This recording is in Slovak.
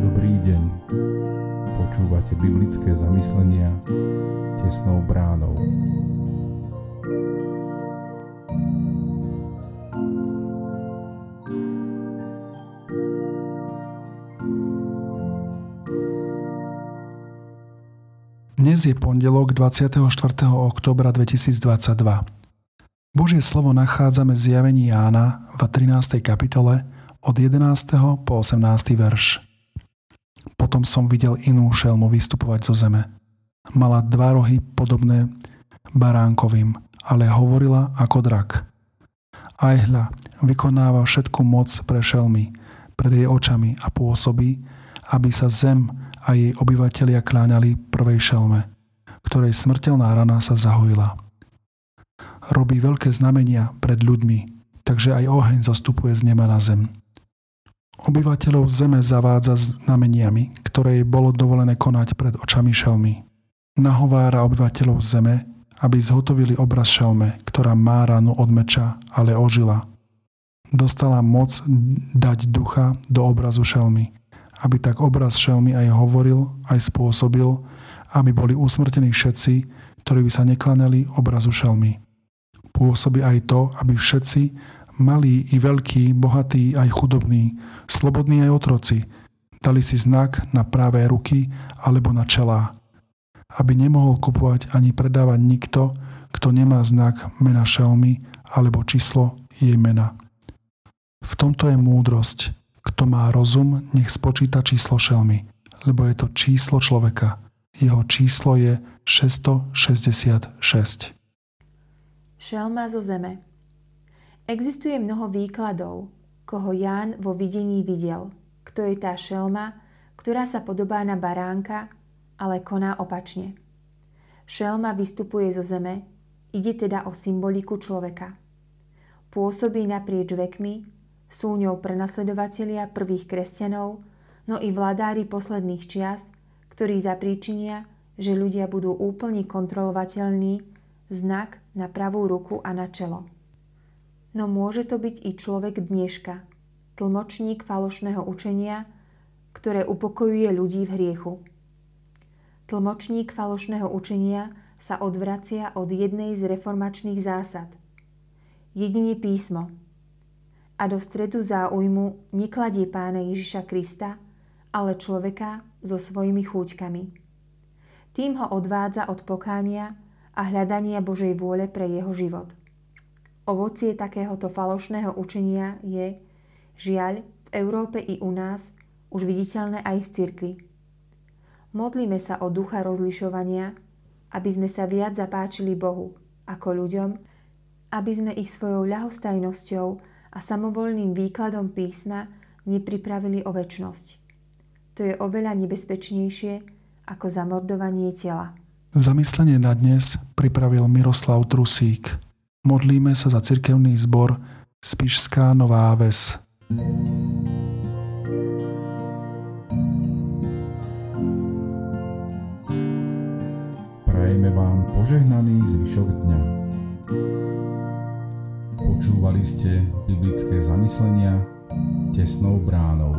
Dobrý deň. Počúvate biblické zamyslenia tesnou bránou. Dnes je pondelok 24. oktobra 2022. Božie slovo nachádzame v zjavení Jána v 13. kapitole od 11. po 18. verš. Potom som videl inú šelmu vystupovať zo zeme. Mala dva rohy podobné baránkovým, ale hovorila ako drak. Aj hľa, vykonáva všetku moc pre šelmy, pred jej očami a pôsobí, aby sa zem a jej obyvatelia kláňali prvej šelme, ktorej smrteľná rana sa zahojila. Robí veľké znamenia pred ľuďmi, takže aj oheň zostupuje z neba na zem. Obyvateľov zeme zavádza znameniami, ktoré jej bolo dovolené konať pred očami šelmy. Nahovára obyvateľov zeme, aby zhotovili obraz šelme, ktorá má ranu od meča, ale ožila. Dostala moc dať ducha do obrazu šelmy, aby tak obraz šelmy aj hovoril, aj spôsobil, aby boli usmrtení všetci, ktorí by sa neklanali obrazu šelmy. Pôsobí aj to, aby všetci, malí i veľkí, bohatí aj chudobní, slobodní aj otroci, dali si znak na pravé ruky alebo na čelá, aby nemohol kupovať ani predávať nikto, kto nemá znak mena šelmy alebo číslo jej mena. V tomto je múdrosť, kto má rozum, nech spočíta číslo šelmy, lebo je to číslo človeka. Jeho číslo je 666. Šelma zo zeme Existuje mnoho výkladov, koho Ján vo videní videl. Kto je tá šelma, ktorá sa podobá na baránka, ale koná opačne. Šelma vystupuje zo zeme, ide teda o symboliku človeka. Pôsobí naprieč vekmi, sú ňou prenasledovatelia prvých kresťanov, no i vladári posledných čiast, ktorí zapríčinia, že ľudia budú úplne kontrolovateľní, znak na pravú ruku a na čelo. No môže to byť i človek dneška, tlmočník falošného učenia, ktoré upokojuje ľudí v hriechu. Tlmočník falošného učenia sa odvracia od jednej z reformačných zásad. Jedine písmo, a do stredu záujmu nekladie pána Ježiša Krista, ale človeka so svojimi chúťkami. Tým ho odvádza od pokánia a hľadania Božej vôle pre jeho život. Ovocie takéhoto falošného učenia je, žiaľ, v Európe i u nás už viditeľné aj v cirkvi. Modlíme sa o ducha rozlišovania, aby sme sa viac zapáčili Bohu ako ľuďom, aby sme ich svojou ľahostajnosťou a samovolným výkladom písma nepripravili o väčnosť. To je oveľa nebezpečnejšie ako zamordovanie tela. Zamyslenie na dnes pripravil Miroslav Trusík. Modlíme sa za cirkevný zbor Spišská Nová Ves. Prajeme vám požehnaný zvyšok dňa. Počúvali ste biblické zamyslenia tesnou bránou.